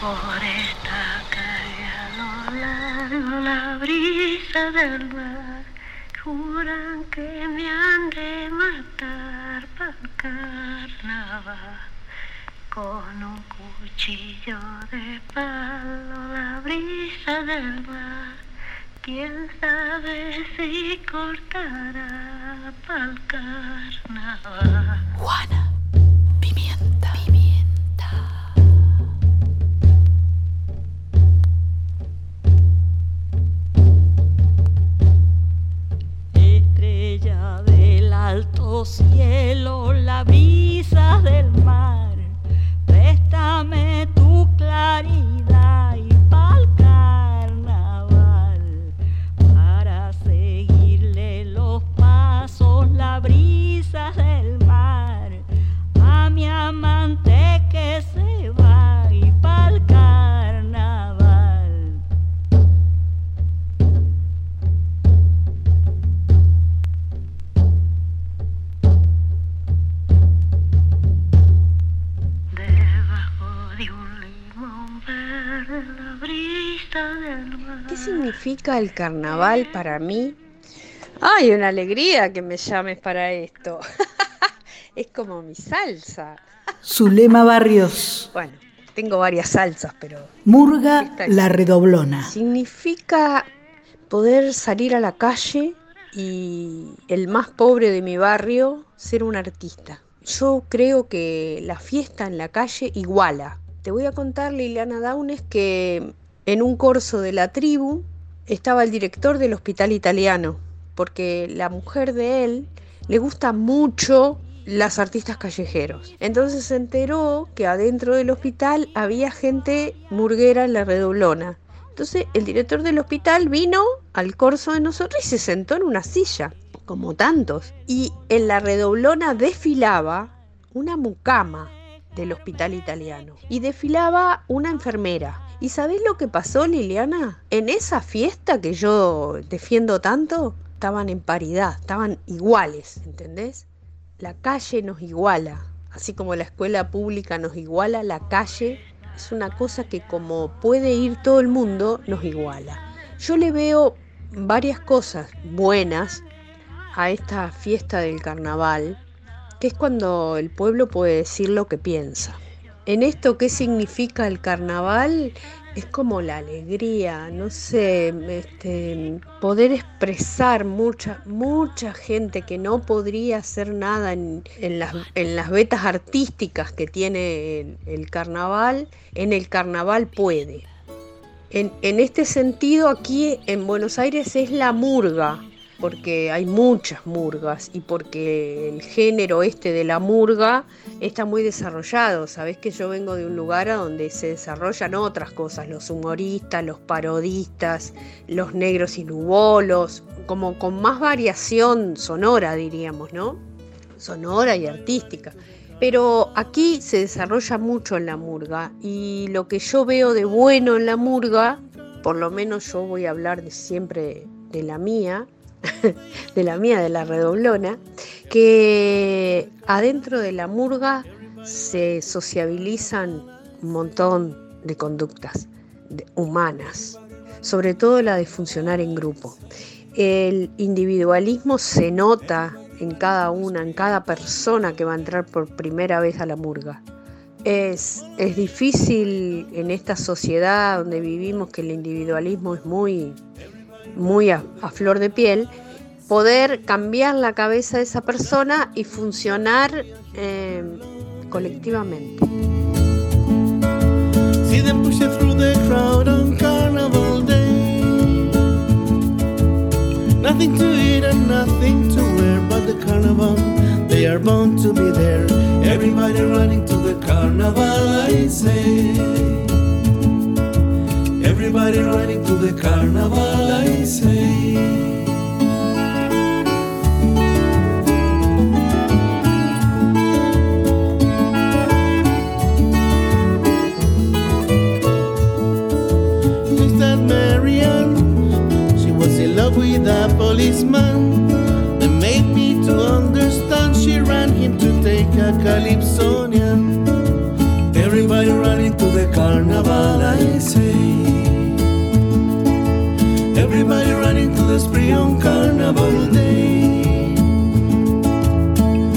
Por esta calle a lo largo la brisa del mar juran que me han de matar para el carnaval. Con un cuchillo de palo la brisa del mar. Quién sabe si cortará para el carnaval. Juana, pimienta, alto cielo, la brisa del mar, préstame tu claridad ¿Qué significa el carnaval para mí? ¡Ay, una alegría que me llames para esto! es como mi salsa. Zulema Barrios, Bueno, tengo varias salsas, pero Murga La Redoblona. significa poder salir a la calle y el más pobre de mi barrio ser un artista. Yo creo que la fiesta en la calle iguala. Te voy a contar, Liliana Daunes, que en un corso de la tribu estaba el director del hospital italiano, porque la mujer de él le gusta mucho las artistas callejeros. Entonces se enteró que adentro del hospital había gente murguera en la redoblona. Entonces el director del hospital vino al corso de nosotros y se sentó en una silla, como tantos. Y en la redoblona desfilaba una mucama del hospital italiano y desfilaba una enfermera. ¿Y sabés lo que pasó, Liliana? En esa fiesta que yo defiendo tanto, estaban en paridad, estaban iguales, ¿entendés? La calle nos iguala, así como la escuela pública nos iguala, la calle es una cosa que como puede ir todo el mundo, nos iguala. Yo le veo varias cosas buenas a esta fiesta del carnaval, que es cuando el pueblo puede decir lo que piensa. En esto, ¿qué significa el carnaval? Es como la alegría, no sé, este, poder expresar mucha, mucha gente que no podría hacer nada en, las, en las vetas artísticas que tiene el, el carnaval, en el carnaval puede. En, en este sentido, aquí en Buenos Aires es la murga, porque hay muchas murgas y porque el género este de la murga está muy desarrollado. Sabés que yo vengo de un lugar a donde se desarrollan otras cosas, los humoristas, los parodistas, los negros y nubolos, como con más variación sonora, diríamos, ¿no? Sonora y artística. Pero aquí se desarrolla mucho en la murga y lo que yo veo de bueno en la murga, por lo menos yo voy a hablar de siempre de la mía, de la mía, de la redoblona, que adentro de la murga se sociabilizan un montón de conductas humanas, sobre todo la de funcionar en grupo. El individualismo se nota en cada una, en cada persona que va a entrar por primera vez a la murga. Es, es difícil en esta sociedad donde vivimos que el individualismo es muy, muy a, a flor de piel, poder cambiar la cabeza de esa persona y funcionar eh, colectivamente. Nothing to eat and nothing to wear but the carnival. They are bound to be there. Everybody running to the carnival, I say. Everybody running to the carnival, I say. Twisted Marianne, she was in love with a policeman. That made me to understand she ran him to take a Calypsonian. Everybody running to the carnival, que Everybody running to the spring on carnival day.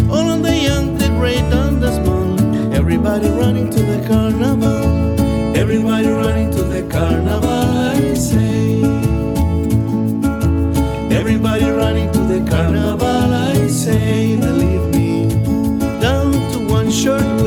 All of the young, the great, and the small. Everybody running to the carnival. Everybody running to the carnival, I say. Everybody running to the carnival, I say. Believe me, down to one short.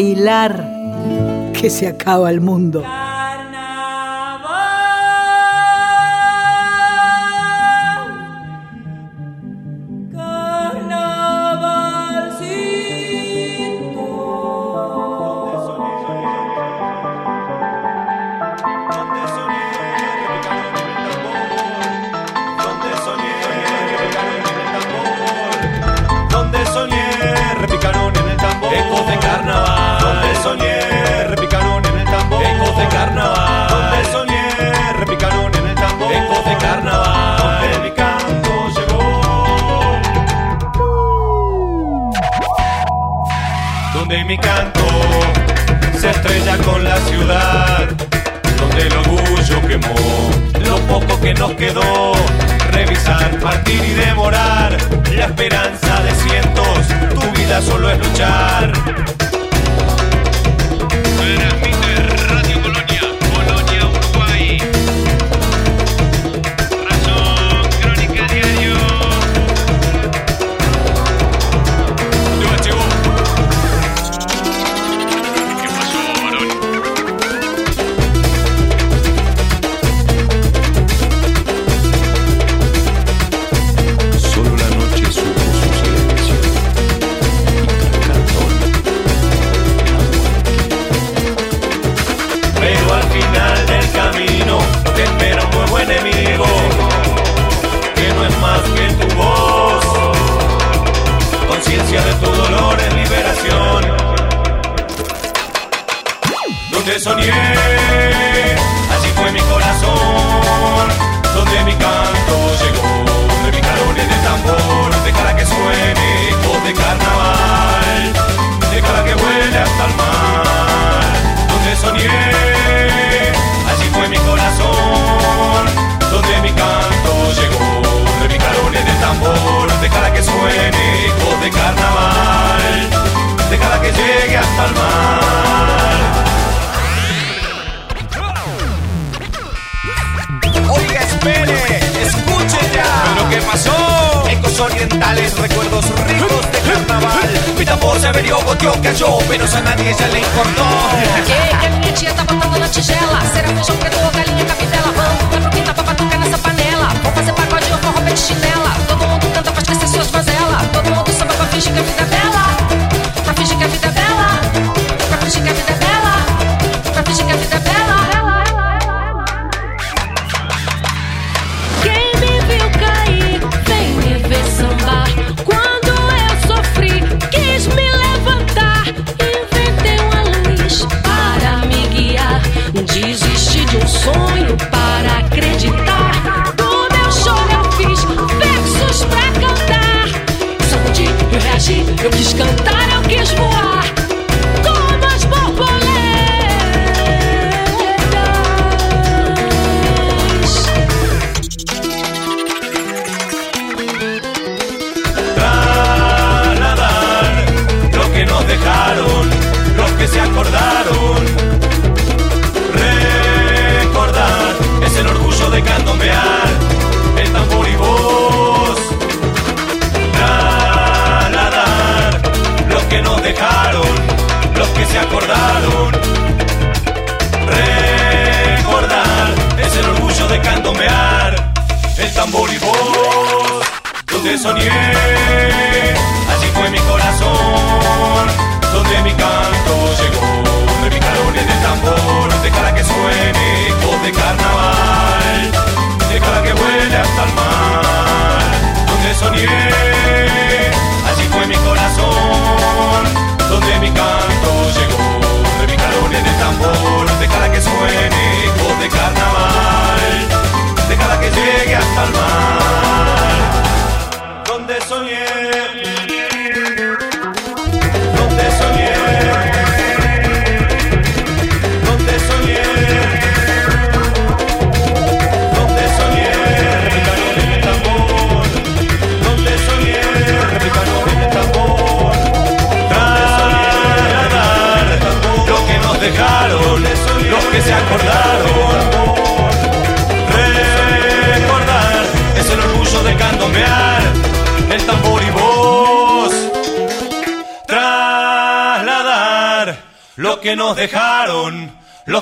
bailar que se acaba el mundo.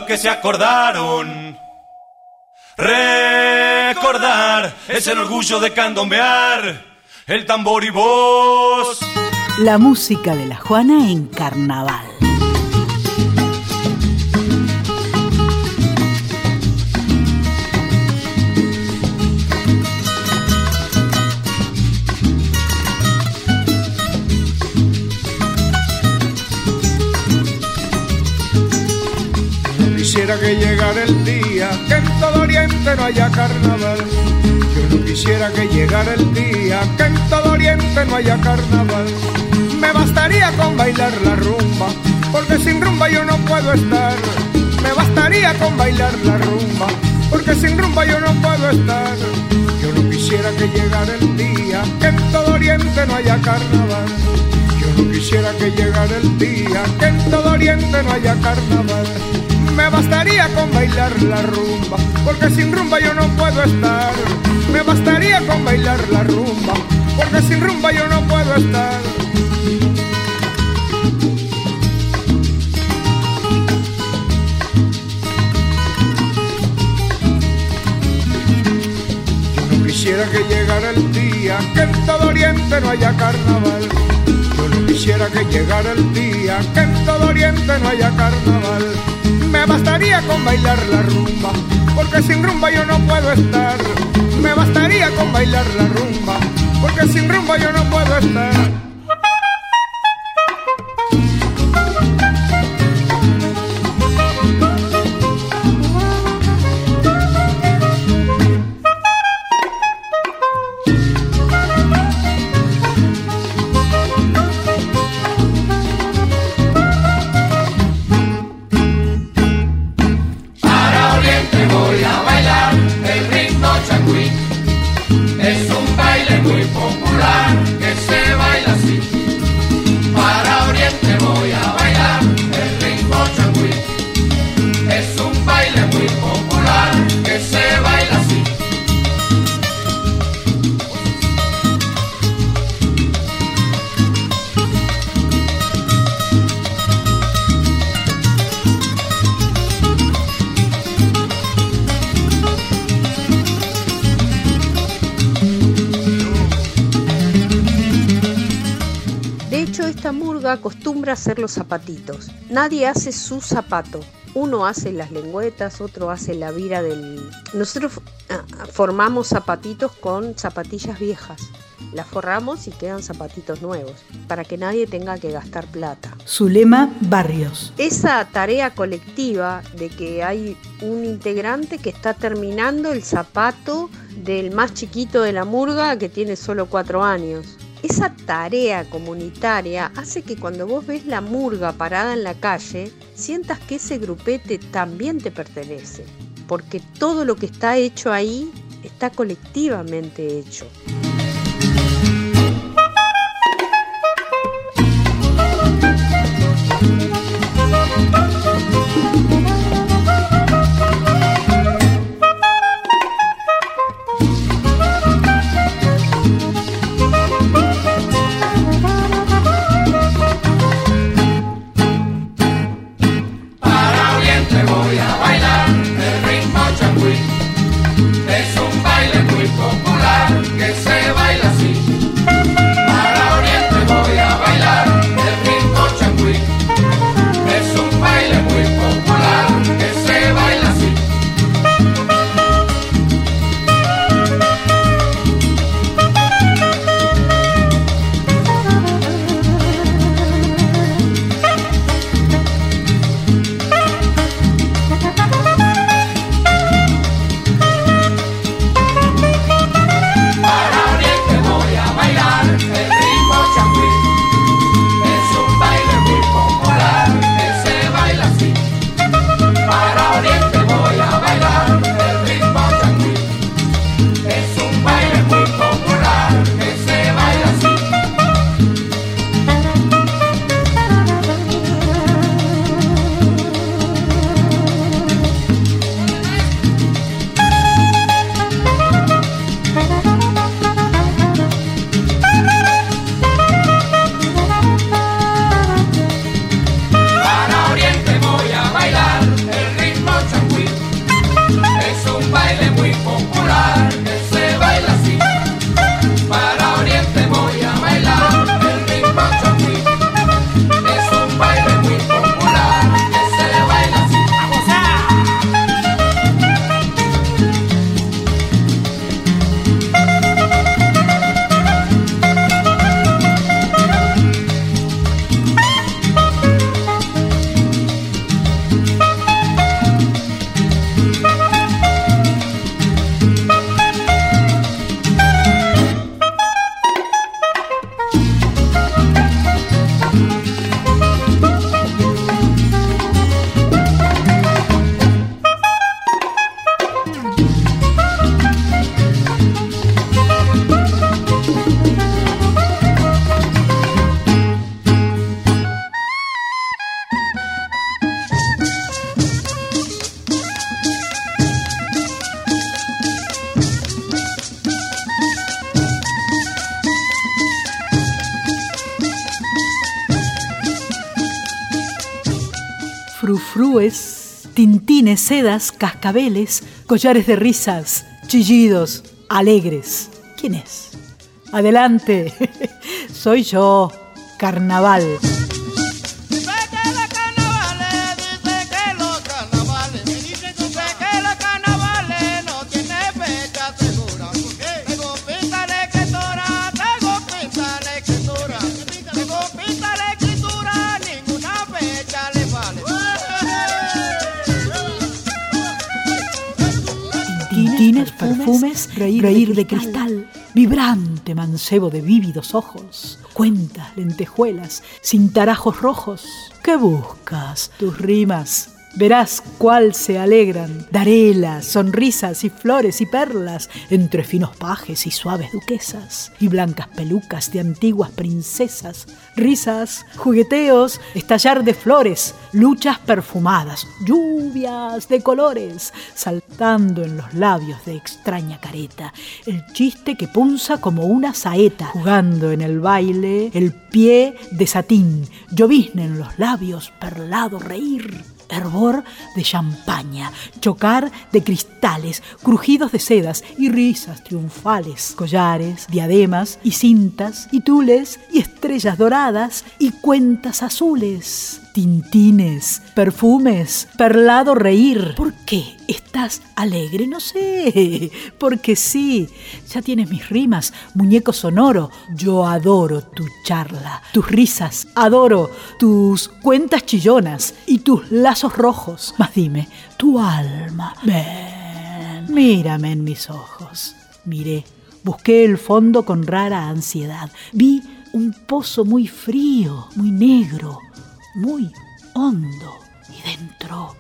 Que se acordaron. Recordar es el orgullo de candombear el tambor y voz. La música de la Juana en carnaval. Quisiera que llegara el día que en todo Oriente no haya carnaval. Yo no quisiera que llegara el día que en todo Oriente no haya carnaval. Me bastaría con bailar la rumba, porque sin rumba yo no puedo estar. Me bastaría con bailar la rumba, porque sin rumba yo no puedo estar. Yo no quisiera que llegara el día que en todo Oriente no haya carnaval. Yo no quisiera que llegara el día que en todo Oriente no haya carnaval me bastaría con bailar la rumba, porque sin rumba yo no puedo estar. Me bastaría con bailar la rumba, porque sin rumba yo no puedo estar. Yo no quisiera que llegara el día que en todo Oriente no haya carnaval. Yo no quisiera que llegara el día que en todo Oriente no haya carnaval me bastaría con bailar la rumba, porque sin rumba yo no puedo estar. Me bastaría con bailar la rumba, porque sin rumba yo no puedo estar. Acostumbra hacer los zapatitos. Nadie hace su zapato. Uno hace las lengüetas, otro hace la vira del... Nosotros ah, formamos zapatitos con zapatillas viejas. Las forramos y quedan zapatitos nuevos, para que nadie tenga que gastar plata. Zulema Barrios. Esa tarea colectiva de que hay un integrante que está terminando el zapato del más chiquito de la murga que tiene solo cuatro años esa tarea comunitaria hace que cuando vos ves la murga parada en la calle, sientas que ese grupete también te pertenece, porque todo lo que está hecho ahí está colectivamente hecho. Frufrúes, tintines, sedas, cascabeles, collares de risas, chillidos, alegres. ¿Quién es? Adelante, soy yo, Carnaval. Reír, de cristal, vibrante mancebo de vívidos ojos, cuentas, lentejuelas, cintarajos rojos. ¿Qué buscas? Tus rimas. Verás cuál se alegran, darelas, sonrisas y flores y perlas, entre finos pajes y suaves duquesas, y blancas pelucas de antiguas princesas, risas, jugueteos, estallar de flores, luchas perfumadas, lluvias de colores, saltando en los labios de extraña careta, el chiste que punza como una saeta, jugando en el baile el pie de satín, llovizna en los labios, perlado reír hervor de champaña, chocar de cristales, crujidos de sedas y risas triunfales, collares, diademas y cintas y tules y estrellas doradas y cuentas azules, tintines, perfumes, perlado reír. ¿Por qué estás alegre? No sé, porque sí, ya tienes mis rimas, muñeco sonoro. Yo adoro tu charla, tus risas, adoro tus cuentas chillonas y tus lazos rojos. Mas dime, tu alma, ven, mírame en mis ojos. Miré, busqué el fondo con rara ansiedad. Vi un pozo muy frío, muy negro, muy hondo y dentro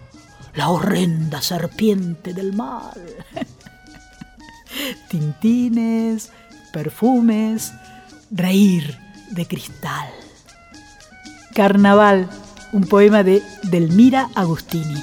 la horrenda serpiente del mal. Tintines, perfumes, reír de cristal. Carnaval, un poema de Delmira Agustini.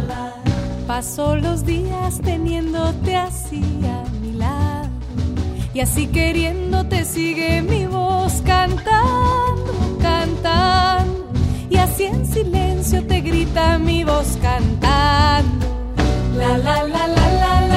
Paso los días teniéndote así a mi lado. Y así queriéndote sigue mi voz cantando, cantando. Y así en silencio te grita mi voz cantando. La la la la la la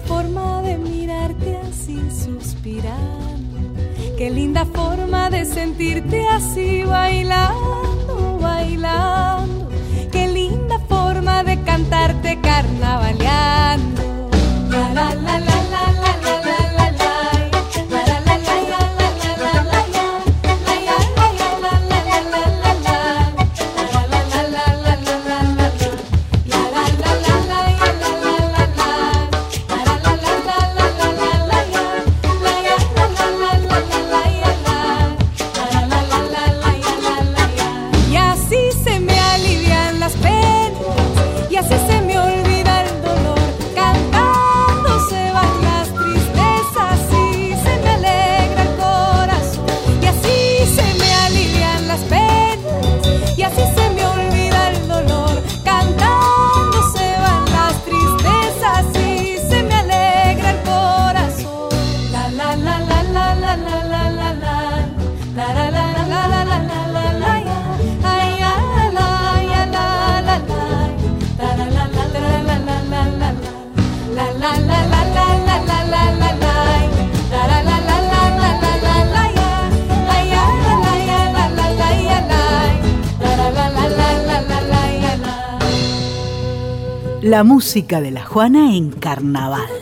forma de mirarte así suspirando. Qué linda forma de sentirte así bailando, bailando. Qué linda forma de cantarte carnavaleando. La la la la La música de la Juana en carnaval.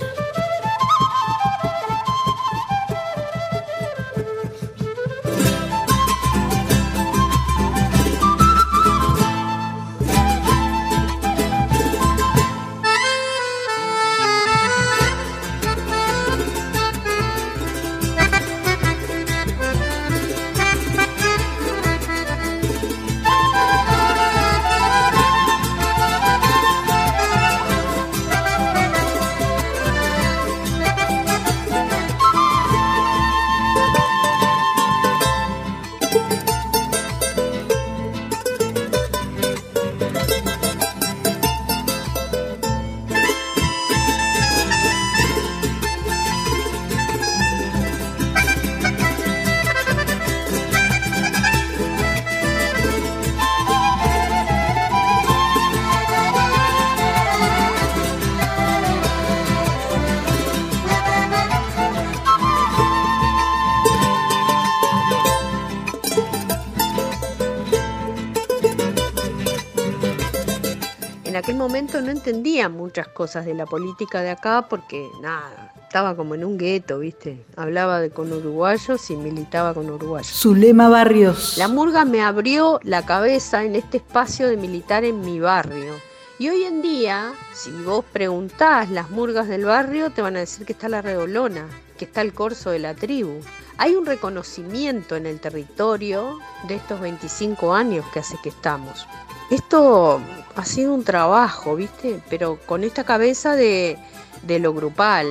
Momento no entendía muchas cosas de la política de acá porque nada, estaba como en un gueto, ¿viste? Hablaba de, con uruguayos y militaba con uruguayos. Zulema Barrios. La murga me abrió la cabeza en este espacio de militar en mi barrio. Y hoy en día, si vos preguntás las murgas del barrio, te van a decir que está la redolona, que está el corso de la tribu. Hay un reconocimiento en el territorio de estos 25 años que hace que estamos. Esto ha sido un trabajo, ¿viste? Pero con esta cabeza de, de lo grupal.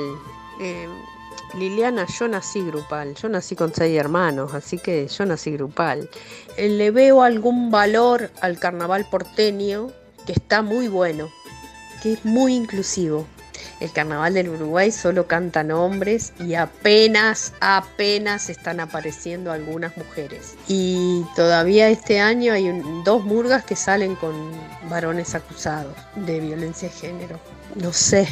Eh, Liliana, yo nací grupal, yo nací con seis hermanos, así que yo nací grupal. Eh, Le veo algún valor al carnaval porteño que está muy bueno, que es muy inclusivo. El carnaval del Uruguay solo cantan hombres y apenas, apenas están apareciendo algunas mujeres. Y todavía este año hay dos murgas que salen con varones acusados de violencia de género. No sé,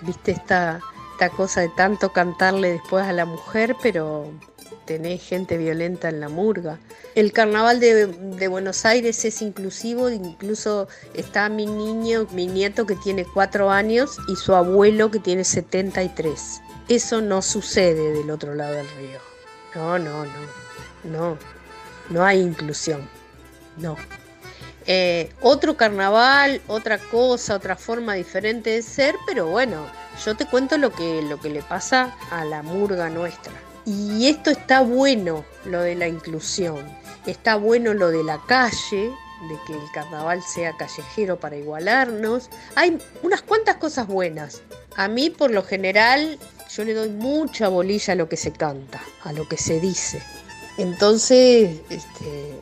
viste esta, esta cosa de tanto cantarle después a la mujer, pero tenés gente violenta en la murga. El carnaval de, Buenos Aires es inclusivo, incluso está mi niño, mi nieto que tiene cuatro años y su abuelo que tiene 73. Eso no sucede del otro lado del río. No, no, no, no, no hay inclusión. No. Eh, otro carnaval, otra cosa, otra forma diferente de ser, pero bueno, yo te cuento lo que, lo que le pasa a la murga nuestra. Y esto está bueno, lo de la inclusión. Está bueno lo de la calle, de que el carnaval sea callejero para igualarnos. Hay unas cuantas cosas buenas. A mí, por lo general, yo le doy mucha bolilla a lo que se canta, a lo que se dice. Entonces, este,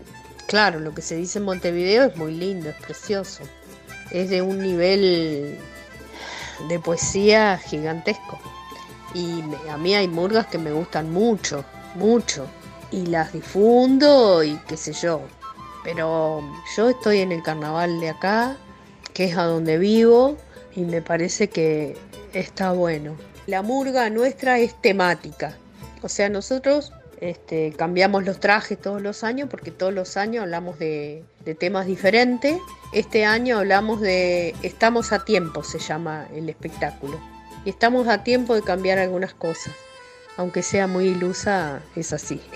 claro, lo que se dice en Montevideo es muy lindo, es precioso. Es de un nivel de poesía gigantesco. Y a mí hay murgas que me gustan mucho, mucho. Y las difundo y qué sé yo. Pero yo estoy en el carnaval de acá, que es a donde vivo, y me parece que está bueno. la murga nuestra es temática. O sea, nosotros este, cambiamos los trajes todos los años porque todos los años hablamos de temas diferentes. Este año hablamos de Estamos a tiempo, se llama el espectáculo. Y estamos a tiempo de cambiar algunas cosas. Aunque sea muy ilusa, es así.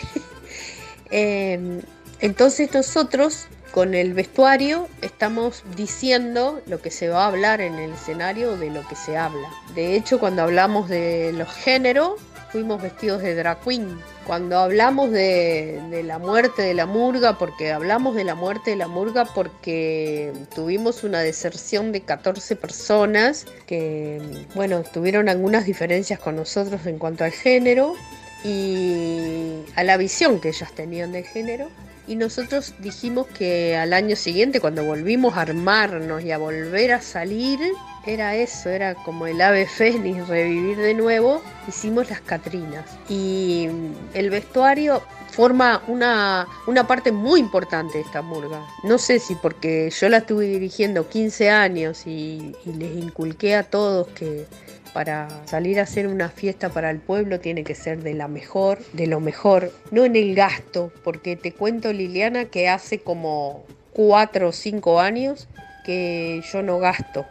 Em, entonces nosotros con el vestuario estamos diciendo lo que se va a hablar en el escenario de lo que se habla. De hecho, cuando hablamos de los géneros, fuimos vestidos de drag queen. Cuando hablamos de, de, la muerte de la murga, porque hablamos de la muerte de la murga porque tuvimos una deserción de 14 personas que, bueno, tuvieron algunas diferencias con nosotros en cuanto al género y a la visión que ellas tenían de género. Y nosotros dijimos que al año siguiente, cuando volvimos a armarnos y a volver a salir, era eso, era como el ave fénix, revivir de nuevo, hicimos las Catrinas. Y el vestuario forma una, una parte muy importante de esta murga. No sé si porque yo la estuve dirigiendo 15 años y, y les inculqué a todos que para salir a hacer una fiesta para el pueblo tiene que ser de la mejor, de lo mejor, no en el gasto, porque te cuento Liliana que hace como 4 o 5 años que yo no gasto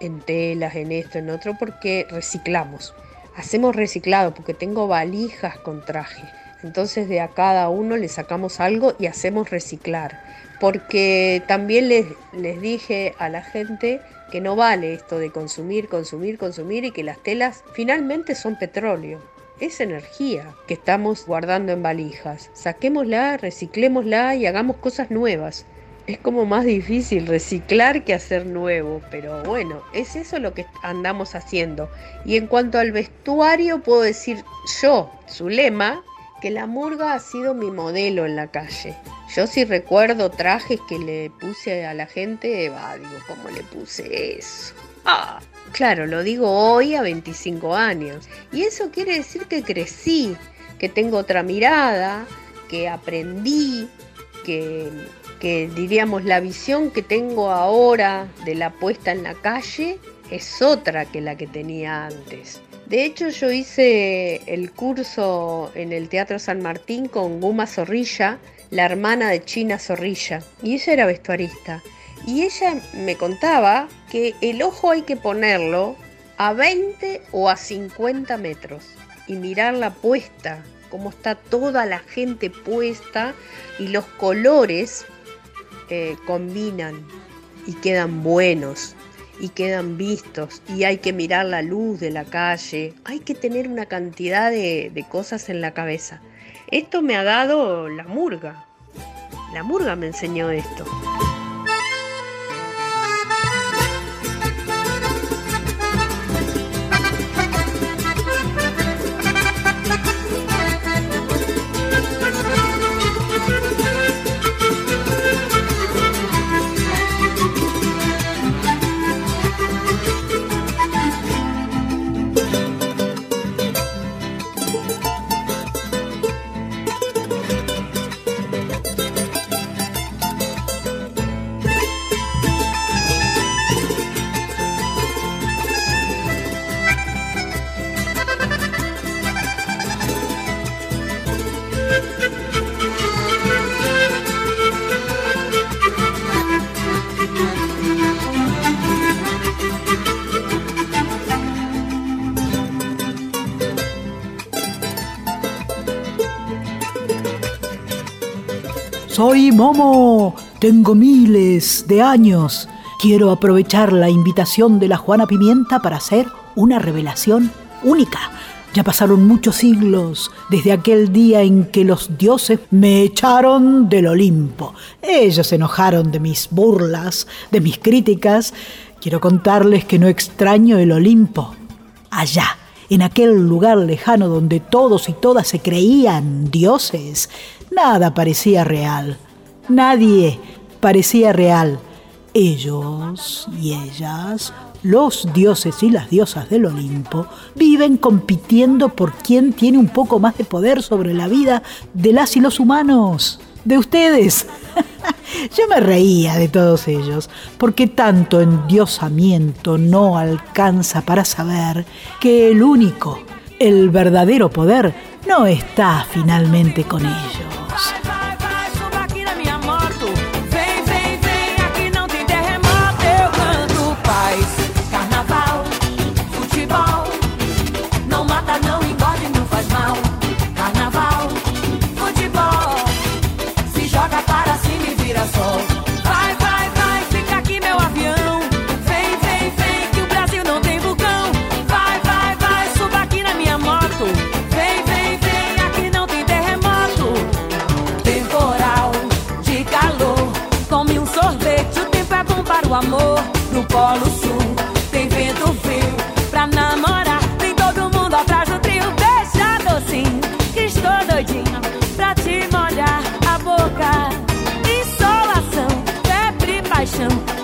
en telas, en esto, en otro, porque reciclamos. Hacemos reciclado porque tengo valijas con traje. Entonces de a cada uno le sacamos algo y hacemos reciclar. Porque también les, les dije a la gente que no vale esto de consumir, consumir, consumir y que las telas finalmente son petróleo. Es energía que estamos guardando en valijas. Saquémosla, reciclémosla y hagamos cosas nuevas. Es como más difícil reciclar que hacer nuevo, pero bueno, es eso lo que andamos haciendo. Y en cuanto al vestuario, puedo decir yo, su lema, que la murga ha sido mi modelo en la calle. Yo sí recuerdo trajes que le puse a la gente, va, digo, ¿cómo le puse eso? Ah, claro, lo digo hoy a 25 años. Y eso quiere decir que crecí, que tengo otra mirada, que aprendí, que, diríamos la visión que tengo ahora de la puesta en la calle es otra que la que tenía antes. De hecho, yo hice el curso en el Teatro San Martín con Guma Zorrilla, la hermana de China Zorrilla, y ella era vestuarista. Y ella me contaba que el ojo hay que ponerlo a 20 o a 50 metros y mirar la puesta, cómo está toda la gente puesta y los colores eh, combinan y quedan buenos y quedan vistos y hay que mirar la luz de la calle, hay que tener una cantidad de, de cosas en la cabeza. Esto me ha dado la murga, la murga me enseñó esto. Soy Momo, tengo miles de años. Quiero aprovechar la invitación de la Juana Pimienta para hacer una revelación única. Ya pasaron muchos siglos desde aquel día en que los dioses me echaron del Olimpo. Ellos se enojaron de mis burlas, de mis críticas. Quiero contarles que no extraño el Olimpo. Allá, en aquel lugar lejano donde todos y todas se creían dioses, nada parecía real. Nadie parecía real. Ellos y ellas, los dioses y las diosas del Olimpo, viven compitiendo por quién tiene un poco más de poder sobre la vida de las y los humanos. De ustedes. Yo me reía de todos ellos, porque tanto endiosamiento no alcanza para saber que el único, el verdadero poder, no está finalmente con ellos. É bom para o amor. No Polo Sul tem vento frio pra namorar. Vem todo mundo atrás do trio. Beija docinho, que estou doidinho pra te molhar a boca. Insolação, febre, paixão.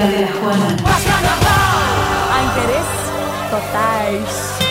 Música de! Há interesses totais.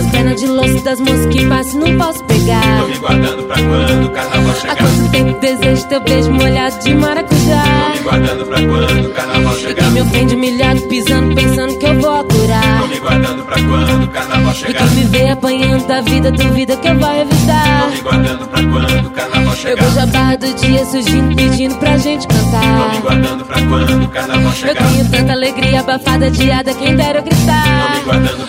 Carnaval Eu chegar. vejo as pernas de louça das moças que passam não posso pegar. Tô me guardando pra quando o carnaval Há chegar. quanto tempo desejo teu beijo molhado de maracujá? Me guardando pra quando o carnaval chegar. quem me ofende humilhado, pisando, pensando que eu vou aturar. Tô me guardando pra quando o carnaval E chegar. quem me vê apanhando da vida, duvida que eu vou evitar. Me guardando pra quando o carnaval Eu chegar. vejo a barra do dia surgindo, pedindo pra gente Tô me cantar. guardando pra quando o carnaval Eu chegar. tenho tanta alegria abafada, diada, quem dera eu Tô me gritar. guardando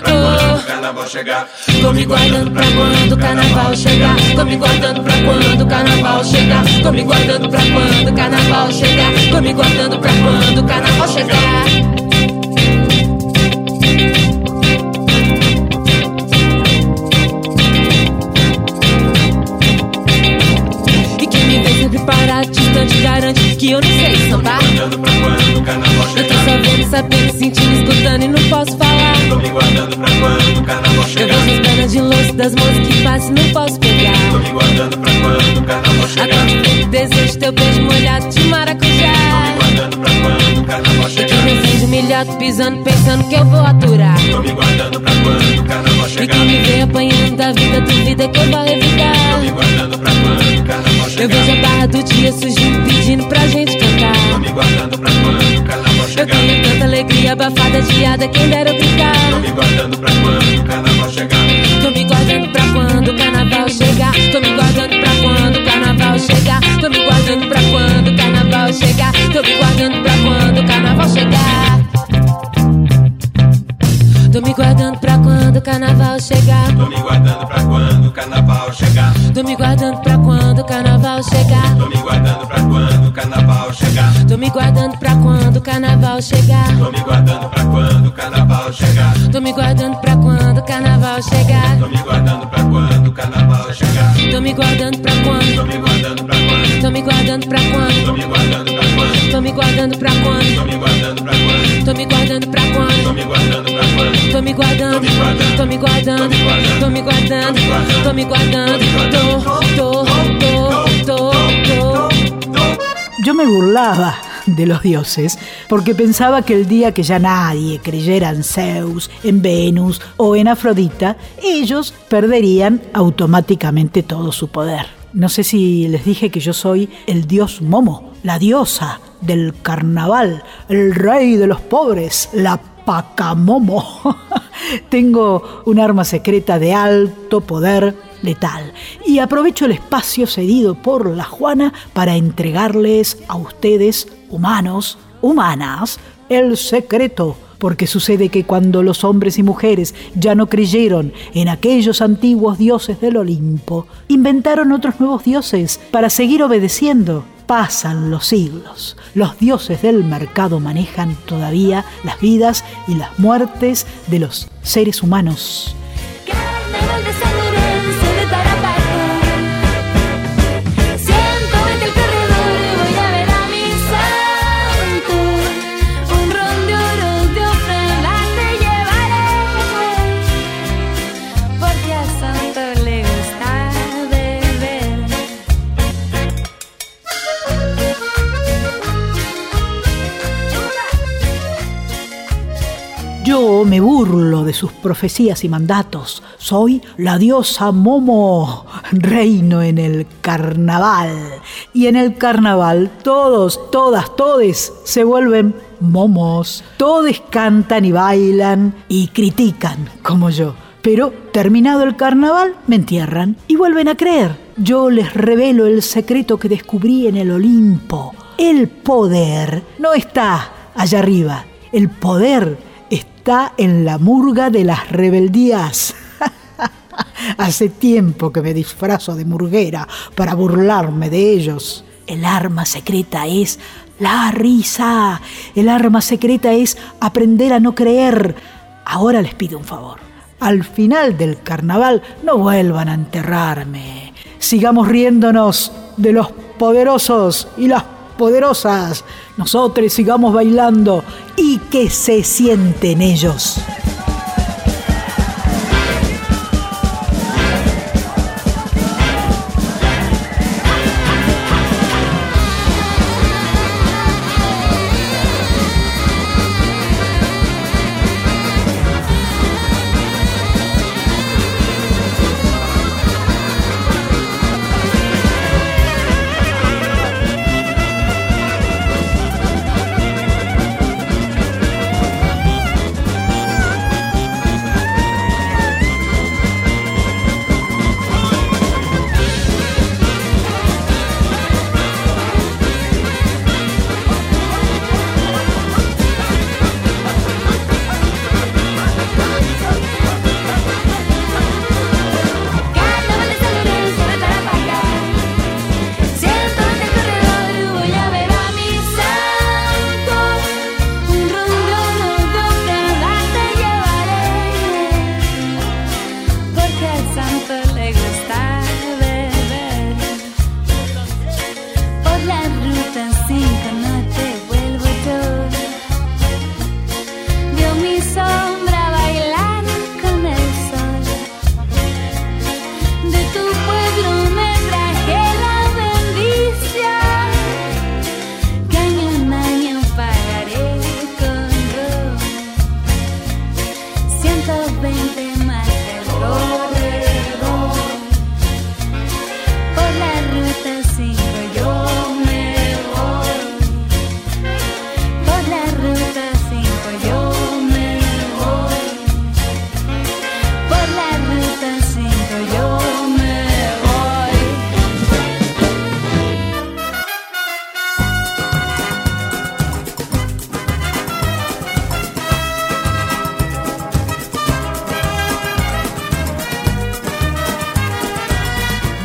chegar. Tô me guardando pra quando o carnaval chegar. Tô me guardando pra quando o carnaval chegar. Tô me guardando pra quando o carnaval chegar. Tô me guardando pra quando o carnaval chegar. E quem me vê sempre parado, distante, garante que eu não sei sambar. Eu tô chegar. sabendo, sentindo, escutando e não posso falar. Tô me guardando pra quando o carnaval Eu chegar. vejo as pernas de louça das moças que passam e não posso Tô pegar. me guardando pra quando o carnaval chegar. tempo desejo teu beijo molhado de maracujá? Guardando pra quando o carnaval E quem chegar. me ofende humilhado, pisando, pensando que eu vou aturar. Tô me guardando pra quando o carnaval E chegar. quem me vê apanhando da vida, duvida que eu vou evitar. Me guardando pra quando o carnaval Eu chegar. vejo a barra do dia surgindo, pedindo pra gente Eu tenho tanta alegria abafada, diada, quem dera eu gritar. Tô me guardando pra quando o carnaval chegar. Tô me guardando pra quando o carnaval chegar. Tô me guardando pra quando o carnaval chegar. Tô me guardando pra quando o carnaval chegar. Tô me guardando pra quando o carnaval chegar. Tô me guardando pra quando o carnaval chegar. Tô me guardando pra quando o carnaval chegar. Tô me guardando pra quando o carnaval chegar. Tô me guardando pra quando carnaval chegar. Tô me guardando pra quando o carnaval chegar. Tô me guardando pra quando o carnaval chegar. Tô me guardando pra quando o carnaval chegar. Tô me guardando pra quando o carnaval chegar. Tô me guardando pra quando. Tô me guardando pra quando. Tô me guardando pra quando. Tô me guardando pra quando. Tô me guardando pra quando. Tô me guardando pra quando. Tô me guardando pra quando. Tô me guardando pra quando. Tô me guardando, tô me guardando, tô me guardando, tô me guardando, tô, tô, tô, tô, tô. Yo me burlaba de los dioses porque pensaba que el día que ya nadie creyera en Zeus, en Venus o en Afrodita, ellos perderían automáticamente todo su poder. No sé si les dije que yo soy el dios Momo, la diosa del carnaval, el rey de los pobres, la Pacamomo. Tengo un arma secreta de alto poder letal y aprovecho el espacio cedido por la Juana para entregarles a ustedes, humanos, humanas, el secreto. Porque sucede que cuando los hombres y mujeres ya no creyeron en aquellos antiguos dioses del Olimpo, inventaron otros nuevos dioses para seguir obedeciendo. Pasan los siglos. Los dioses del mercado manejan todavía las vidas y las muertes de los seres humanos. Yo me burlo de sus profecías y mandatos. Soy la diosa Momo. Reino en el carnaval. Y en el carnaval todos, todas, todes se vuelven momos. Todos cantan y bailan y critican como yo. Pero terminado el carnaval me entierran y vuelven a creer. Yo les revelo el secreto que descubrí en el Olimpo. El poder no está allá arriba. El poder está en la murga de las rebeldías. Hace tiempo que me disfrazo de murguera para burlarme de ellos. El arma secreta es la risa. El arma secreta es aprender a no creer. Ahora les pido un favor. Al final del carnaval no vuelvan a enterrarme. Sigamos riéndonos de los poderosos y las poderosas. Nosotros sigamos bailando y que se sienten ellos.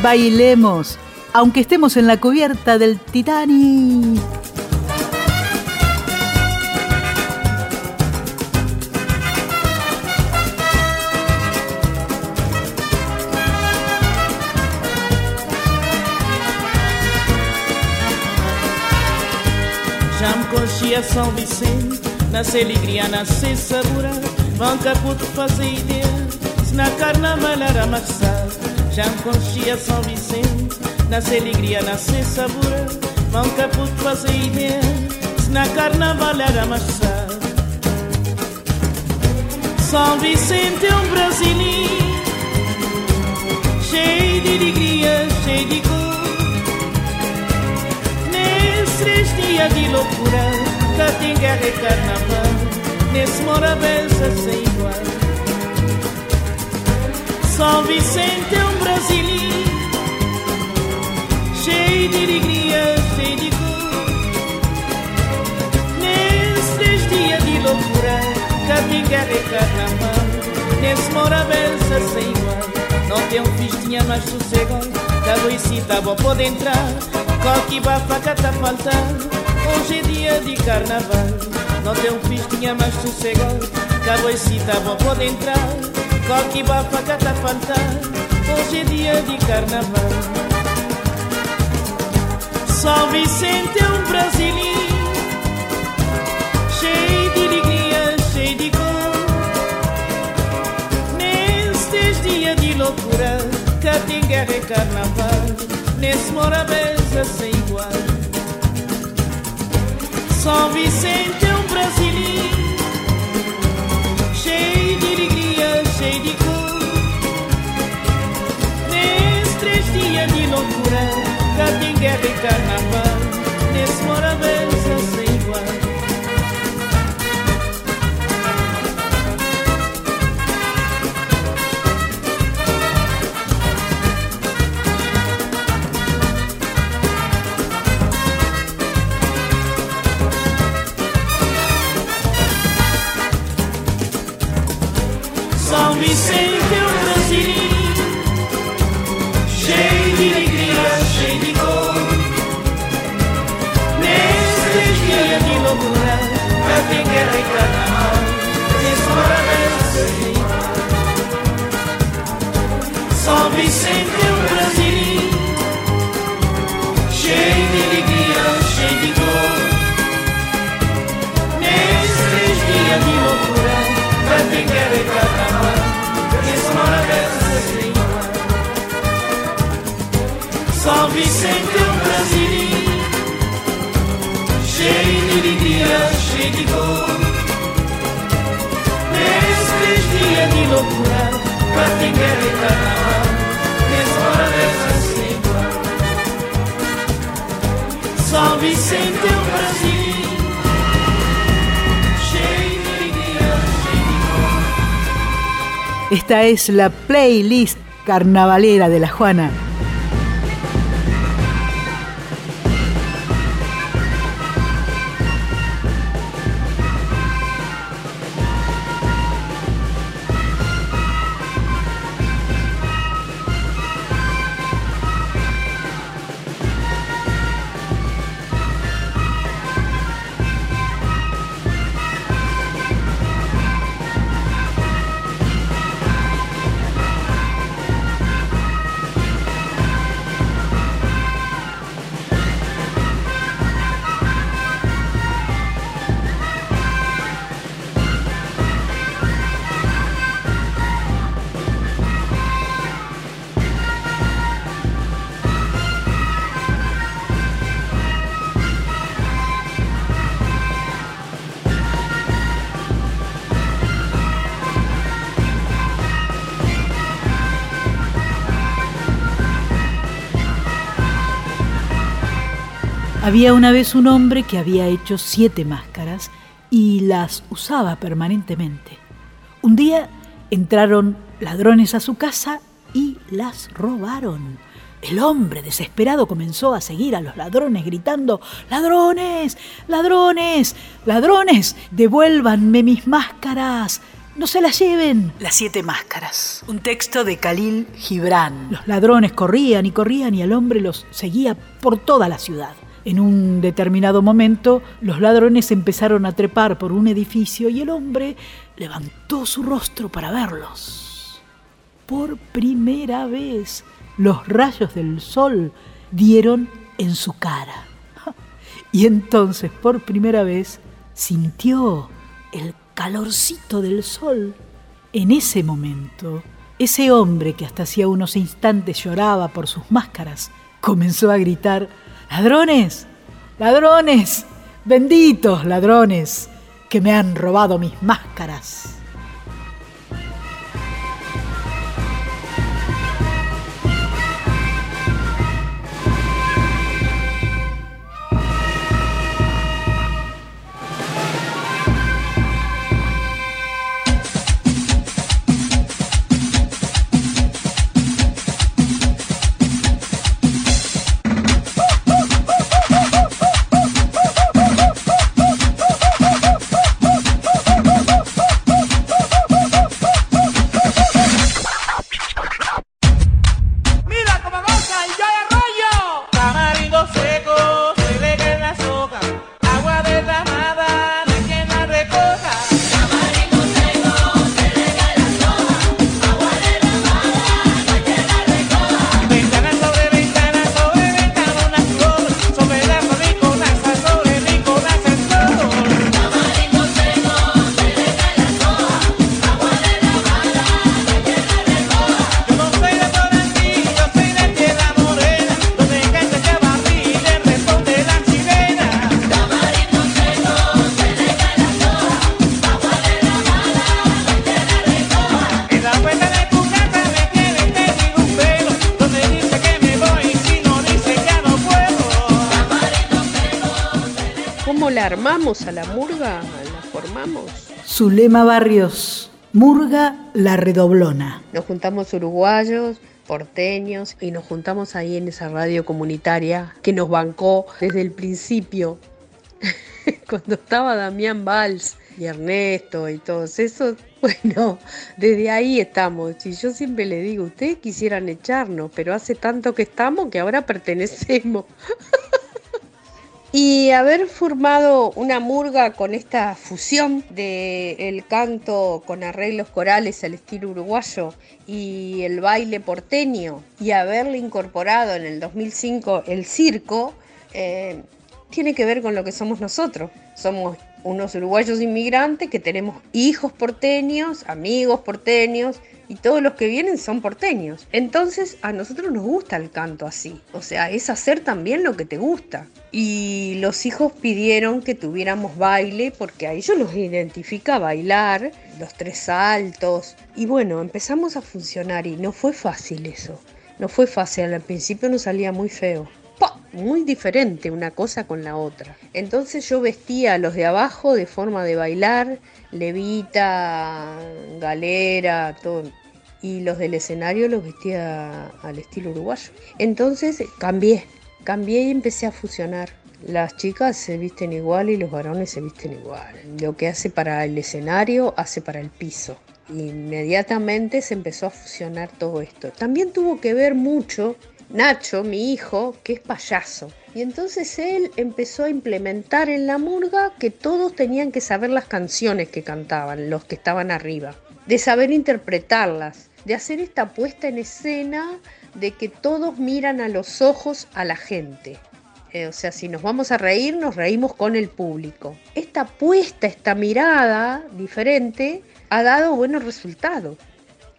Bailemos, aunque estemos en la cubierta del Titanic. Já me conchia São Vicente, nasce alegria, nasce sabor. Vão caputo fazer ideia, se na carnaval era amassado. Já conchia São Vicente, nasce alegria, nasce sabor. Vão caputo fazer ideia, se na carnaval era amassado. São Vicente é um brasileiro, cheio de alegria, cheio de cor. Nesses três dias de loucura, guerra e carnaval, nesse morabeza sem igual. São Vicente é um brasileiro, cheio de alegria, cheio de cor. Nesses dias de loucura, guerra e carnaval, nesse morabeza sem igual. Não tem um festinha mais sossegado, cada luicita bom pode entrar. Qualquer bafaca tá faltando Hoje é dia de carnaval Não tem um festinha mais sossegado Caboicita bom pode entrar Qualquer bafaca tá faltando Hoje é dia de carnaval. São Vicente é um brasileiro Cheio de alegria, cheio de cor Nestes dias de loucura Cá tem guerra e carnaval Nesse morabeza sem igual. São Vicente é um brasileiro cheia de loucura, canto em guerra e carnaval, nesse morador. Vicente é um brasileiro Cheio de alegria, cheio de cor Nesses dias de loucura Pra ter guerra e carnaval Nesse morabeza sem igual São Vicente um brasileiro Cheio de alegria, cheio de cor Nesses dias de loucura Pra ter guerra e carnaval Esta es la playlist carnavalera de la Juana. Había una vez un hombre que había hecho siete máscaras y las usaba permanentemente. Un día entraron ladrones a su casa y las robaron. El hombre desesperado comenzó a seguir a los ladrones gritando, ladrones, ladrones, ladrones, devuélvanme mis máscaras, no se la lleven. Las siete máscaras. Un texto de Khalil Gibran. Los ladrones corrían y corrían y el hombre los seguía por toda la ciudad. En un determinado momento, los ladrones empezaron a trepar por un edificio y el hombre levantó su rostro para verlos. Por primera vez, los rayos del sol dieron en su cara. Y entonces, por primera vez, sintió el calorcito del sol. En ese momento, ese hombre que hasta hacía unos instantes lloraba por sus máscaras, comenzó a gritar, ladrones, ladrones, benditos ladrones, que me han robado mis máscaras. A la murga, la formamos. Zulema Barrios, Murga La Redoblona. Nos juntamos uruguayos, porteños y nos juntamos ahí en esa radio comunitaria que nos bancó desde el principio. Cuando estaba Damián Valls y Ernesto y todos esos, bueno, desde ahí estamos. Y yo siempre le digo, ustedes quisieran echarnos, pero hace tanto que estamos que ahora pertenecemos. Y haber formado una murga con esta fusión del canto con arreglos corales al estilo uruguayo y el baile porteño y haberle incorporado en el 2005 el circo, eh, tiene que ver con lo que somos nosotros. Somos unos uruguayos inmigrantes que tenemos hijos porteños, amigos porteños y todos los que vienen son porteños. Entonces a nosotros nos gusta el canto así, o sea, es hacer también lo que te gusta. Y los hijos pidieron que tuviéramos baile porque a ellos los identifica bailar, los tres saltos. Y bueno, empezamos a funcionar y no fue fácil eso. No fue fácil, al principio nos salía muy feo. Muy diferente una cosa con la otra. Entonces yo vestía a los de abajo de forma de bailar, levita, galera, todo. Y los del escenario los vestía al estilo uruguayo. Entonces cambié, cambié y empecé a fusionar. Las chicas se visten igual y los varones se visten igual. Lo que hace para el escenario, hace para el piso. Inmediatamente se empezó a fusionar todo esto. También tuvo que ver mucho Nacho, mi hijo, que es payaso. Y entonces él empezó a implementar en la murga que todos tenían que saber las canciones que cantaban, los que estaban arriba, de saber interpretarlas, de hacer esta puesta en escena de que todos miran a los ojos a la gente. Eh, o sea, si nos vamos a reír, nos reímos con el público. Esta puesta, esta mirada diferente, ha dado buenos resultados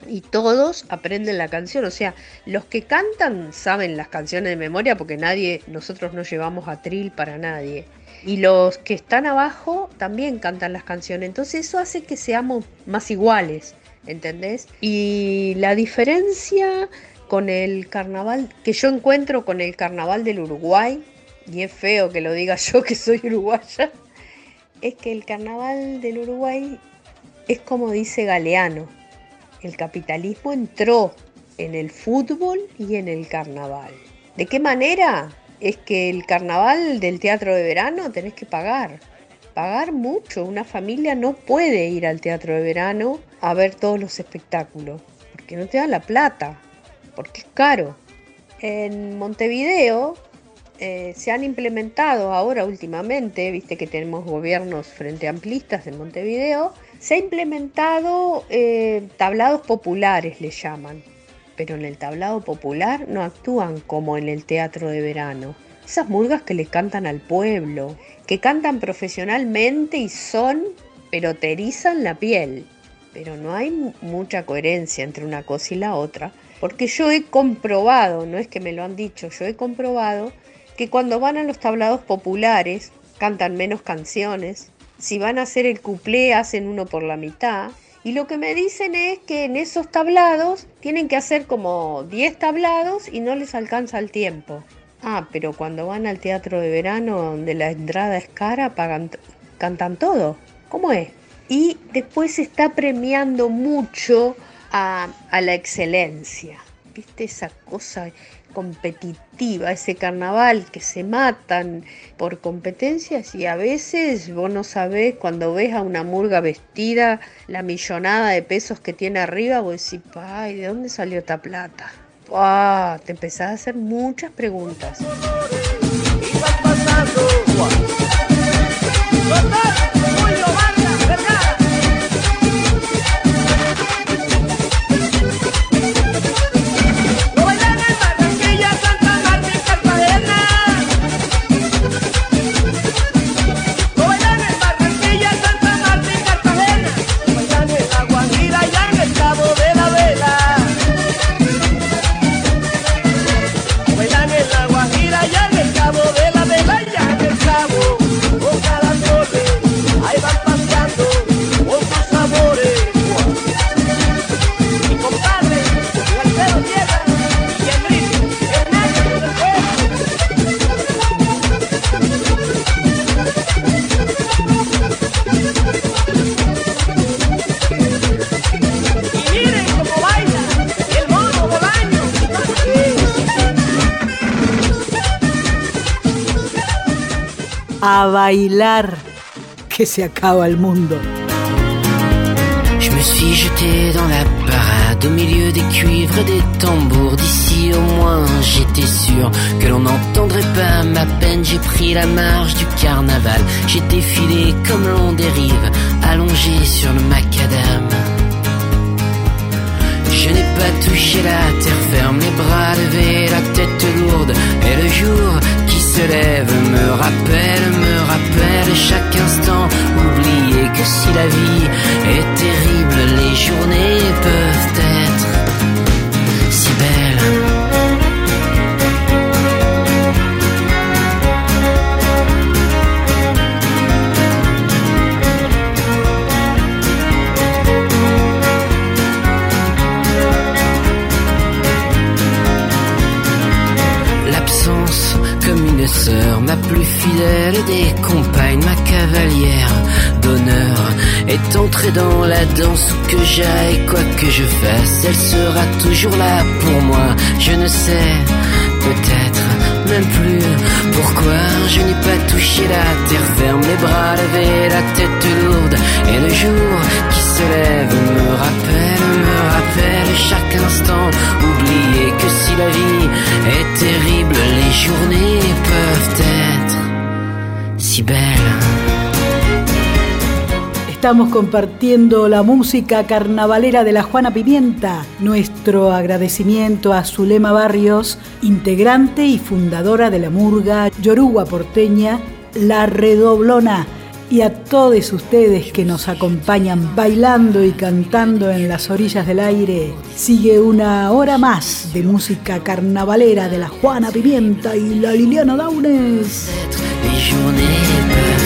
y todos aprenden la canción. O sea, los que cantan saben las canciones de memoria porque nadie, nosotros no llevamos atril para nadie. Y los que están abajo también cantan las canciones. Entonces eso hace que seamos más iguales, ¿entendés? Y la diferencia con el carnaval que yo encuentro con el carnaval del Uruguay, y es feo que lo diga yo que soy uruguaya, es que el carnaval del Uruguay es como dice Galeano el capitalismo entró en el fútbol y en el carnaval. ¿De qué manera? Es que el carnaval del teatro de verano tenés que pagar pagar mucho. Una familia no puede ir al teatro de verano a ver todos los espectáculos, porque no te da la plata, porque es caro. En Montevideo eh, se han implementado ahora últimamente, viste que tenemos gobiernos frente amplistas en Montevideo, se ha implementado eh, tablados populares, le llaman, pero en el tablado popular no actúan como en el teatro de verano. Esas murgas que le cantan al pueblo, que cantan profesionalmente y son, pero te erizan la piel. Pero no hay mucha coherencia entre una cosa y la otra, porque yo he comprobado, no es que me lo han dicho, yo he comprobado que cuando van a los tablados populares cantan menos canciones, si van a hacer el cuplé hacen uno por la mitad, y lo que me dicen es que en esos tablados tienen que hacer como 10 tablados y no les alcanza el tiempo. Ah, pero cuando van al teatro de verano donde la entrada es cara, pagan, cantan todo. ¿Cómo es? Y después se está premiando mucho a, a la excelencia. ¿Viste esa cosa? Competitiva, ese carnaval que se matan por competencias y a veces vos no sabés cuando ves a una murga vestida la millonada de pesos que tiene arriba, vos decís, ay, ¿de dónde salió esta plata? Ah, te empezás a hacer muchas preguntas. a que. Je me suis jeté dans la parade au milieu des cuivres des tambours. D'ici au moins j'étais sûr que l'on n'entendrait pas ma peine. J'ai pris la marche du carnaval. J'ai défilé comme l'on dérive, allongé sur le macadam. Je n'ai pas touché la terre ferme, les bras levés, la tête lourde. Et le jour qui se lève me rappelle, me rappelle chaque instant. Oublier que si la vie est terrible, les journées peuvent être plus fidèle des compagnes, ma cavalière d'honneur, est entrée dans la danse où que j'aille, quoi que je fasse, elle sera toujours là pour moi. Je ne sais, peut-être même plus pourquoi je n'ai pas touché la terre ferme, les bras levés, la tête lourde, et le jour qui se lève me rappelle, me rappelle chaque instant. Oublier que si la vie est terrible, les journées peuvent être Estamos compartiendo la música carnavalera de la Juana Pimienta. Nuestro agradecimiento a Zulema Barrios, integrante y fundadora de la murga Yoruba porteña La Redoblona. Y a todos ustedes que nos acompañan bailando y cantando en las orillas del aire, sigue una hora más de música carnavalera de la Juana Pimienta y la Liliana Daunes. journée.